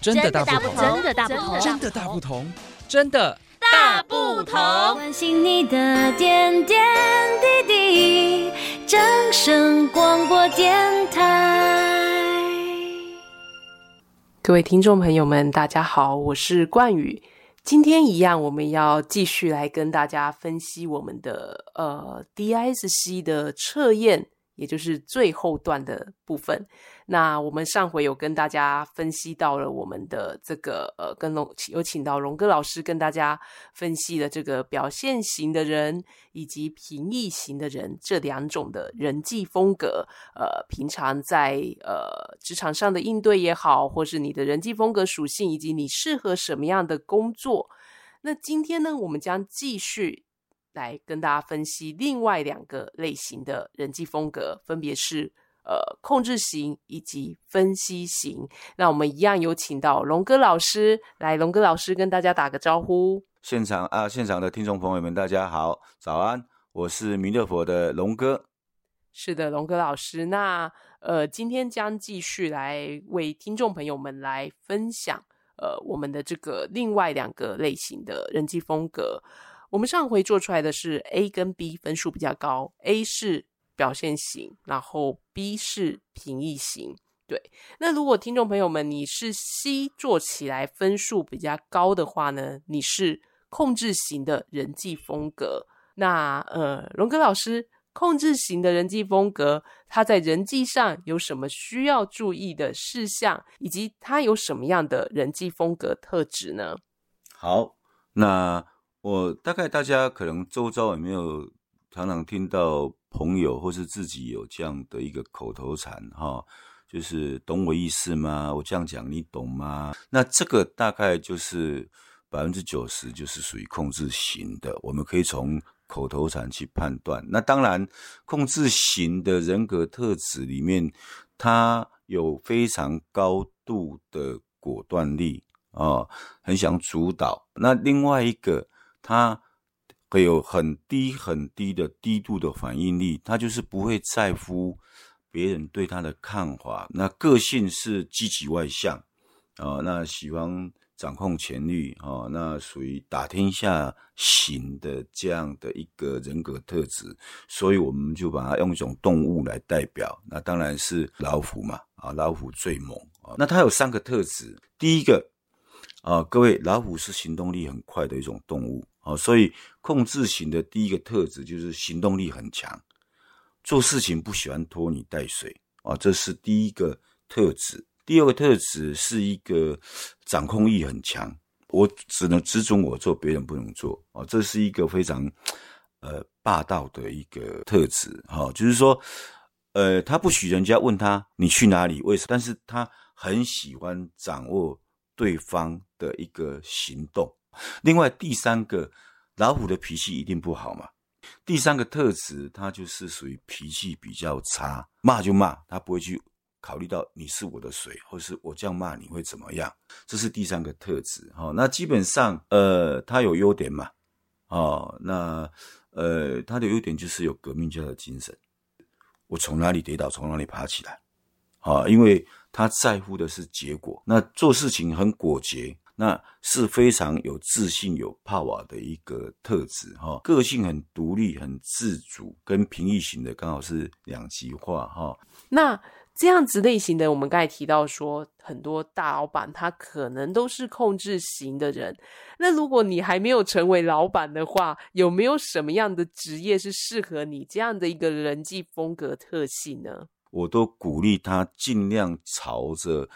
真的大不同，真的大不同，真的大不同，真的大不同。关心你的点点滴滴，广播电台。各位听众朋友们，大家好，我是冠宇。今天一样，我们要继续来跟大家分析我们的呃 DISC 的测验。也就是最后段的部分。那我们上回有跟大家分析到了我们的这个呃，跟龙有请到龙哥老师跟大家分析了这个表现型的人以及平易型的人这两种的人际风格。呃，平常在呃职场上的应对也好，或是你的人际风格属性，以及你适合什么样的工作。那今天呢，我们将继续。来跟大家分析另外两个类型的人际风格，分别是呃控制型以及分析型。那我们一样有请到龙哥老师来，龙哥老师跟大家打个招呼。现场啊，现场的听众朋友们，大家好，早安，我是弥勒佛的龙哥。是的，龙哥老师。那呃，今天将继续来为听众朋友们来分享呃我们的这个另外两个类型的人际风格。我们上回做出来的是 A 跟 B 分数比较高，A 是表现型，然后 B 是平易型。对，那如果听众朋友们你是 C 做起来分数比较高的话呢，你是控制型的人际风格。那呃，龙哥老师，控制型的人际风格，他在人际上有什么需要注意的事项，以及他有什么样的人际风格特质呢？好，那。我大概大家可能周遭有没有常常听到朋友或是自己有这样的一个口头禅哈，就是懂我意思吗？我这样讲你懂吗？那这个大概就是百分之九十就是属于控制型的，我们可以从口头禅去判断。那当然，控制型的人格特质里面，他有非常高度的果断力啊，很想主导。那另外一个。他会有很低很低的低度的反应力，他就是不会在乎别人对他的看法。那个性是积极外向啊，那喜欢掌控权力啊，那属于打天下型的这样的一个人格特质。所以我们就把它用一种动物来代表，那当然是老虎嘛啊，老虎最猛啊。那它有三个特质，第一个啊，各位，老虎是行动力很快的一种动物。哦，所以控制型的第一个特质就是行动力很强，做事情不喜欢拖泥带水啊，这是第一个特质。第二个特质是一个掌控欲很强，我只能只准我做，别人不能做啊，这是一个非常呃霸道的一个特质哈，就是说呃，他不许人家问他你去哪里，为什么？但是他很喜欢掌握对方的一个行动。另外第三个，老虎的脾气一定不好嘛。第三个特质，它就是属于脾气比较差，骂就骂，他不会去考虑到你是我的谁，或是我这样骂你会怎么样。这是第三个特质。哈，那基本上，呃，他有优点嘛？哦，那呃，他的优点就是有革命家的精神。我从哪里跌倒，从哪里爬起来。啊，因为他在乎的是结果，那做事情很果决。那是非常有自信、有 power 的一个特质哈，个性很独立、很自主，跟平易型的刚好是两极化哈。那这样子类型的，我们刚才提到说，很多大老板他可能都是控制型的人。那如果你还没有成为老板的话，有没有什么样的职业是适合你这样的一个人际风格特性呢？我都鼓励他尽量朝着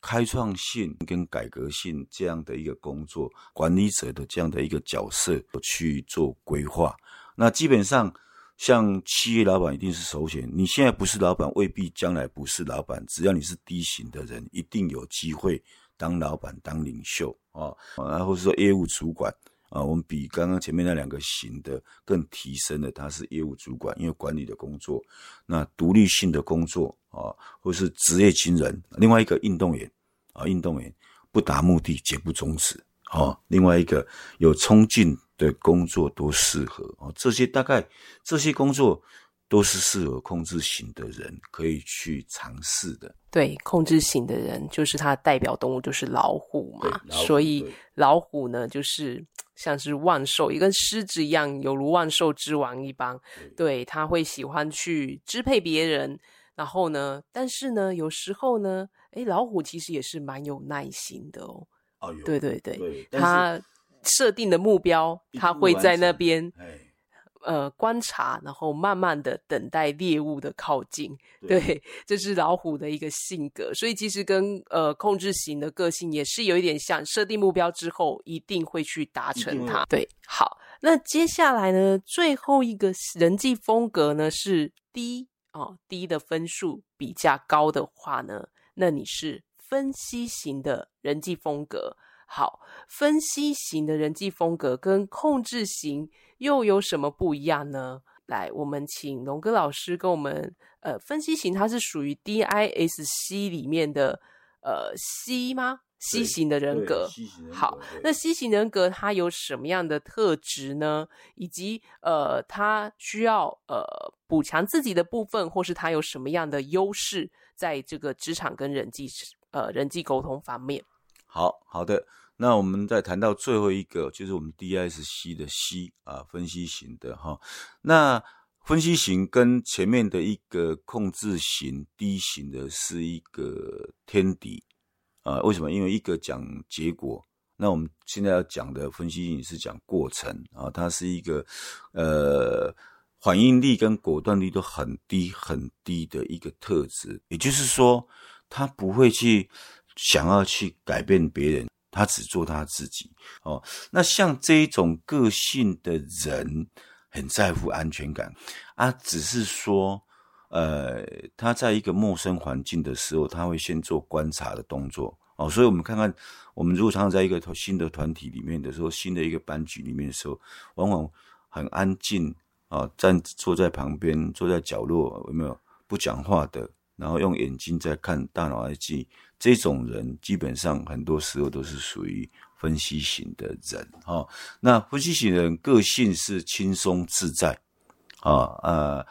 开创性跟改革性这样的一个工作，管理者的这样的一个角色去做规划。那基本上，像企业老板一定是首选。你现在不是老板，未必将来不是老板。只要你是 D 型的人，一定有机会当老板、当领袖啊，然后是说业务主管。啊，我们比刚刚前面那两个型的更提升了，他是业务主管，因为管理的工作，那独立性的工作啊，或是职业军人，另外一个运动员啊，运动员不达目的绝不终止啊，另外一个有冲劲的工作都适合啊，这些大概这些工作都是适合控制型的人可以去尝试的。对，控制型的人就是他的代表动物就是老虎嘛，虎所以老虎呢就是像是万兽，也跟狮子一样，犹如万兽之王一般。对，他会喜欢去支配别人，然后呢，但是呢，有时候呢，哎，老虎其实也是蛮有耐心的哦。哦，有对对对，对他设定的目标，他会在那边。哎呃，观察，然后慢慢的等待猎物的靠近，对，对，这是老虎的一个性格，所以其实跟呃控制型的个性也是有一点像，设定目标之后一定会去达成它。对，好，那接下来呢，最后一个人际风格呢是低哦低的分数比较高的话呢，那你是分析型的人际风格。好，分析型的人际风格跟控制型又有什么不一样呢？来，我们请龙哥老师跟我们，呃，分析型它是属于 DISC 里面的呃 C 吗？C 型的人格。好，那 C 型人格它有什么样的特质呢？以及呃，它需要呃补强自己的部分，或是它有什么样的优势，在这个职场跟人际呃人际沟通方面？好好的，那我们再谈到最后一个，就是我们 DSC 的 C 啊，分析型的哈。那分析型跟前面的一个控制型 D 型的是一个天敌啊？为什么？因为一个讲结果，那我们现在要讲的分析型是讲过程啊，它是一个呃反应力跟果断力都很低很低的一个特质，也就是说，他不会去。想要去改变别人，他只做他自己哦。那像这一种个性的人，很在乎安全感啊。只是说，呃，他在一个陌生环境的时候，他会先做观察的动作哦。所以，我们看看，我们如果常常在一个新的团体里面的时候，新的一个班级里面的时候，往往很安静啊，站坐在旁边，坐在角落，有没有不讲话的？然后用眼睛在看，大脑在记。这种人基本上很多时候都是属于分析型的人哈。那分析型人个性是轻松自在啊，呃，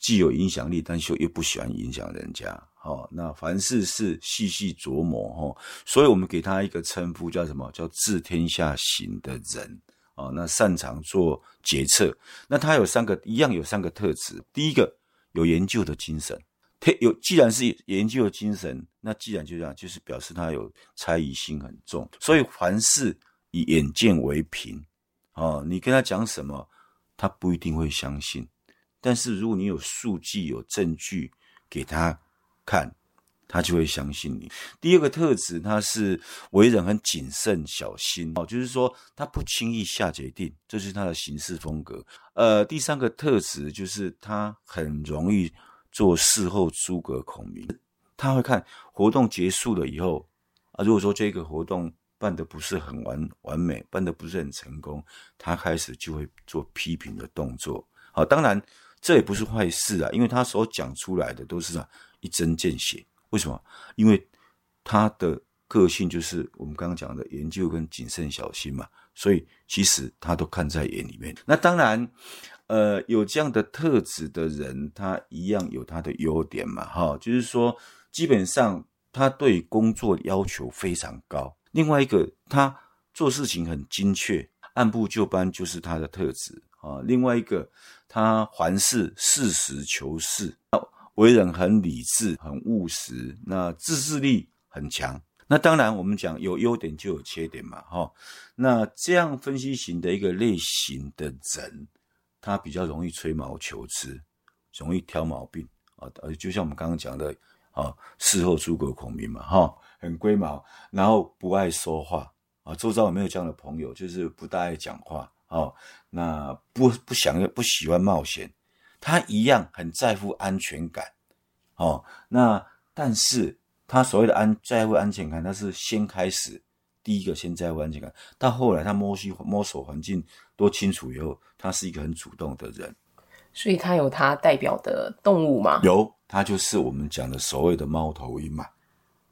既有影响力，但是又不喜欢影响人家。好，那凡事是细细琢磨哈，所以我们给他一个称呼叫什么？叫治天下型的人啊。那擅长做决策。那他有三个，一样有三个特质。第一个有研究的精神。有，既然是研究的精神，那既然就这样，就是表示他有猜疑心很重，所以凡事以眼见为凭。哦，你跟他讲什么，他不一定会相信。但是如果你有数据、有证据给他看，他就会相信你。第二个特质，他是为人很谨慎小心，哦，就是说他不轻易下决定，这是他的行事风格。呃，第三个特质就是他很容易。做事后诸葛孔明，他会看活动结束了以后啊，如果说这个活动办得不是很完完美，办得不是很成功，他开始就会做批评的动作。好，当然这也不是坏事啊，因为他所讲出来的都是啊一针见血。为什么？因为他的个性就是我们刚刚讲的研究跟谨慎小心嘛，所以其实他都看在眼里面。那当然。呃，有这样的特质的人，他一样有他的优点嘛，哈，就是说，基本上他对工作要求非常高。另外一个，他做事情很精确，按部就班，就是他的特质啊。另外一个，他凡事事实求是，为人很理智、很务实，那自制力很强。那当然，我们讲有优点就有缺点嘛，哈。那这样分析型的一个类型的人。他比较容易吹毛求疵，容易挑毛病啊，就像我们刚刚讲的啊，事后诸葛孔明嘛，哈，很龟毛，然后不爱说话啊，周遭有没有这样的朋友？就是不大爱讲话啊，那不不想要不喜欢冒险，他一样很在乎安全感哦。那但是他所谓的安在乎安全感，他是先开始。第一个先在乎安全感，到后来他摸西摸索环境多清楚以后，他是一个很主动的人，所以他有他代表的动物吗？有，他就是我们讲的所谓的猫头鹰嘛。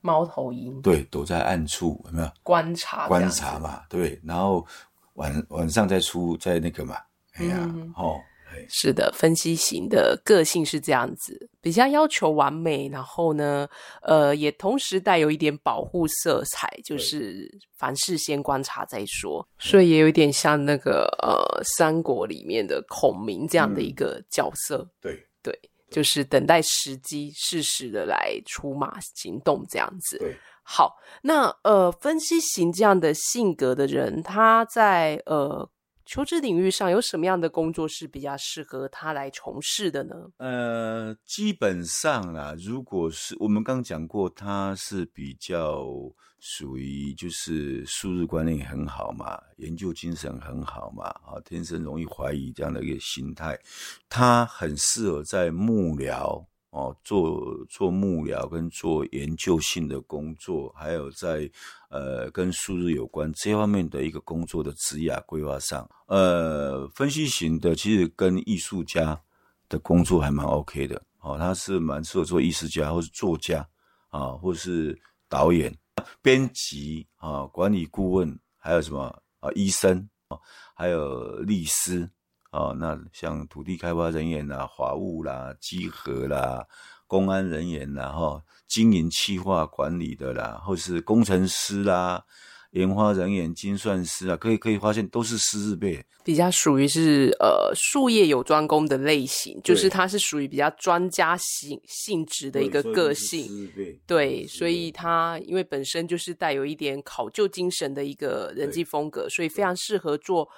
猫头鹰，对，躲在暗处有没有观察观察嘛？对，然后晚晚上再出在那个嘛，哎呀，嗯、哦，是的，分析型的个性是这样子，比较要求完美，然后呢，呃，也同时带有一点保护色彩，就是凡事先观察再说，所以也有一点像那个呃三国里面的孔明这样的一个角色。嗯、对对，就是等待时机，适时的来出马行动这样子。对，好，那呃，分析型这样的性格的人，他在呃。求职领域上有什么样的工作是比较适合他来从事的呢？呃，基本上啦，如果是我们刚讲过，他是比较属于就是数日观念很好嘛，研究精神很好嘛，啊，天生容易怀疑这样的一个心态，他很适合在幕僚。哦，做做幕僚跟做研究性的工作，还有在呃跟数字有关这方面的一个工作的职业规划上，呃，分析型的其实跟艺术家的工作还蛮 OK 的，哦，他是蛮适合做艺术家或是作家啊，或是导演、编辑啊、管理顾问，还有什么啊，医生啊，还有律师。哦，那像土地开发人员啦、法务啦、稽核啦、公安人员啦、哈经营企划管理的啦，或是工程师啦、研发人员、精算师啊，可以可以发现都是师字辈，比较属于是呃术业有专攻的类型，就是他是属于比较专家性性质的一个个性，对，对，所以他因为本身就是带有一点考究精神的一个人际风格，所以非常适合做。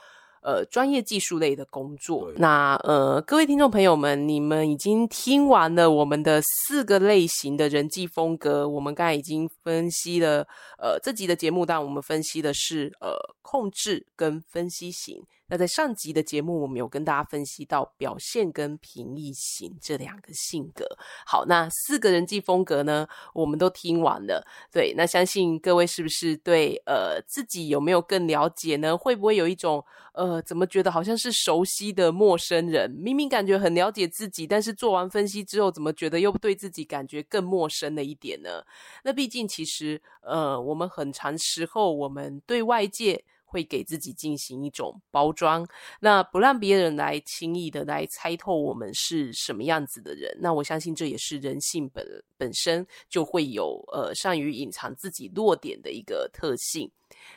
呃，专业技术类的工作。那呃，各位听众朋友们，你们已经听完了我们的四个类型的人际风格。我们刚才已经分析了，呃，这集的节目，当然我们分析的是呃控制跟分析型。那在上集的节目，我们有跟大家分析到表现跟平易型这两个性格。好，那四个人际风格呢，我们都听完了。对，那相信各位是不是对呃自己有没有更了解呢？会不会有一种呃怎么觉得好像是熟悉的陌生人？明明感觉很了解自己，但是做完分析之后，怎么觉得又对自己感觉更陌生了一点呢？那毕竟其实呃，我们很长时候我们对外界。会给自己进行一种包装，那不让别人来轻易的来猜透我们是什么样子的人。那我相信这也是人性本本身就会有呃善于隐藏自己弱点的一个特性。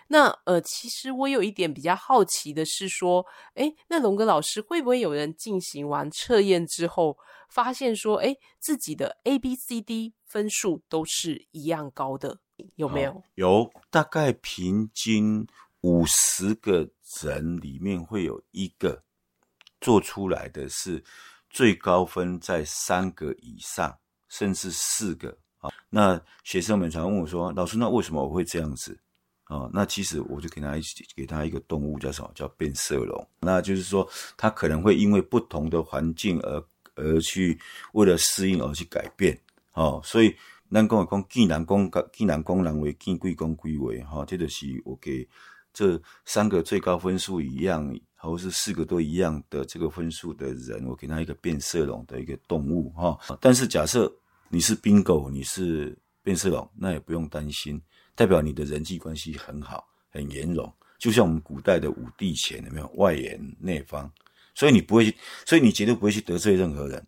那呃，其实我有一点比较好奇的是说，诶，那龙哥老师会不会有人进行完测验之后，发现说，诶，自己的 A、B、C、D 分数都是一样高的，有没有？有，大概平均。五十个人里面会有一个做出来的是最高分在三个以上，甚至四个啊。那学生们常问我说：“老师，那为什么我会这样子？”啊，那其实我就给他一起给他一个动物叫什么？叫变色龙。那就是说，他可能会因为不同的环境而而去为了适应而去改变。哦，所以咱讲讲见人讲见人讲人为，见鬼讲鬼为。哈，这就是我给。这三个最高分数一样，或是四个都一样的这个分数的人，我给他一个变色龙的一个动物哈。但是假设你是 bingo，你是变色龙，那也不用担心，代表你的人际关系很好，很圆融，就像我们古代的五帝钱有没有？外圆内方，所以你不会去，所以你绝对不会去得罪任何人，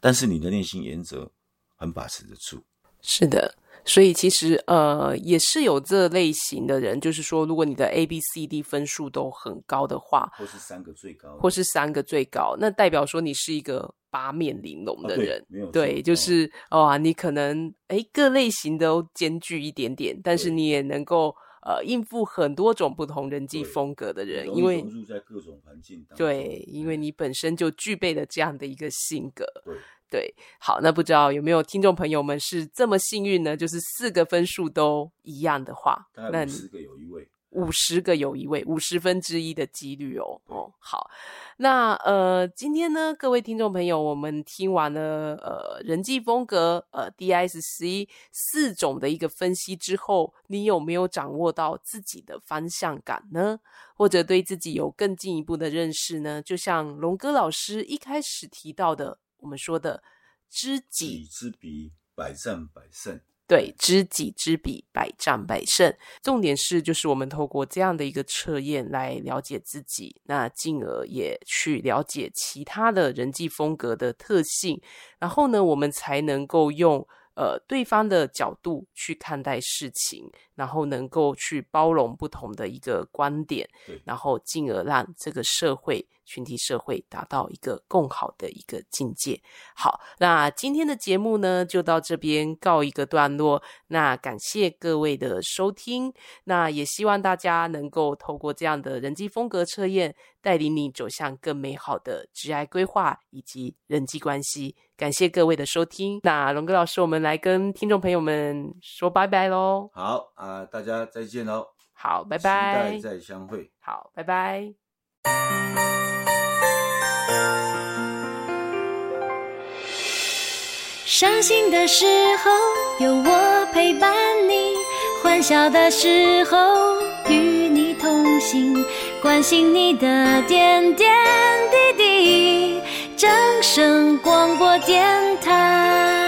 但是你的内心原则很把持得住。是的。所以其实呃也是有这类型的人，就是说，如果你的 A、B、C、D 分数都很高的话，或是三个最高，或是三个最高，那代表说你是一个八面玲珑的人，啊、对，没有对，就是哦、啊，你可能哎各类型都兼具一点点，但是你也能够呃应付很多种不同人际风格的人，因为融入在各种环境当中，对，因为你本身就具备了这样的一个性格。对。对，好，那不知道有没有听众朋友们是这么幸运呢？就是四个分数都一样的话，那五十个有一位，五十个有一位，五十分之一的几率哦。哦，好，那呃，今天呢，各位听众朋友，我们听完了呃人际风格呃 DISC 四种的一个分析之后，你有没有掌握到自己的方向感呢？或者对自己有更进一步的认识呢？就像龙哥老师一开始提到的。我们说的知己知彼，百战百胜。对，知己知彼，百战百胜。重点是，就是我们透过这样的一个测验来了解自己，那进而也去了解其他的人际风格的特性，然后呢，我们才能够用。呃，对方的角度去看待事情，然后能够去包容不同的一个观点，然后进而让这个社会群体社会达到一个更好的一个境界。好，那今天的节目呢，就到这边告一个段落。那感谢各位的收听，那也希望大家能够透过这样的人际风格测验，带领你走向更美好的职业规划以及人际关系。感谢各位的收听，那龙哥老师，我们来跟听众朋友们说拜拜喽。好啊，大家再见喽。好，拜拜。期待再相会。好，拜拜。伤心的时候有我陪伴你，欢笑的时候与你同行，关心你的点点滴滴。掌声广播电台。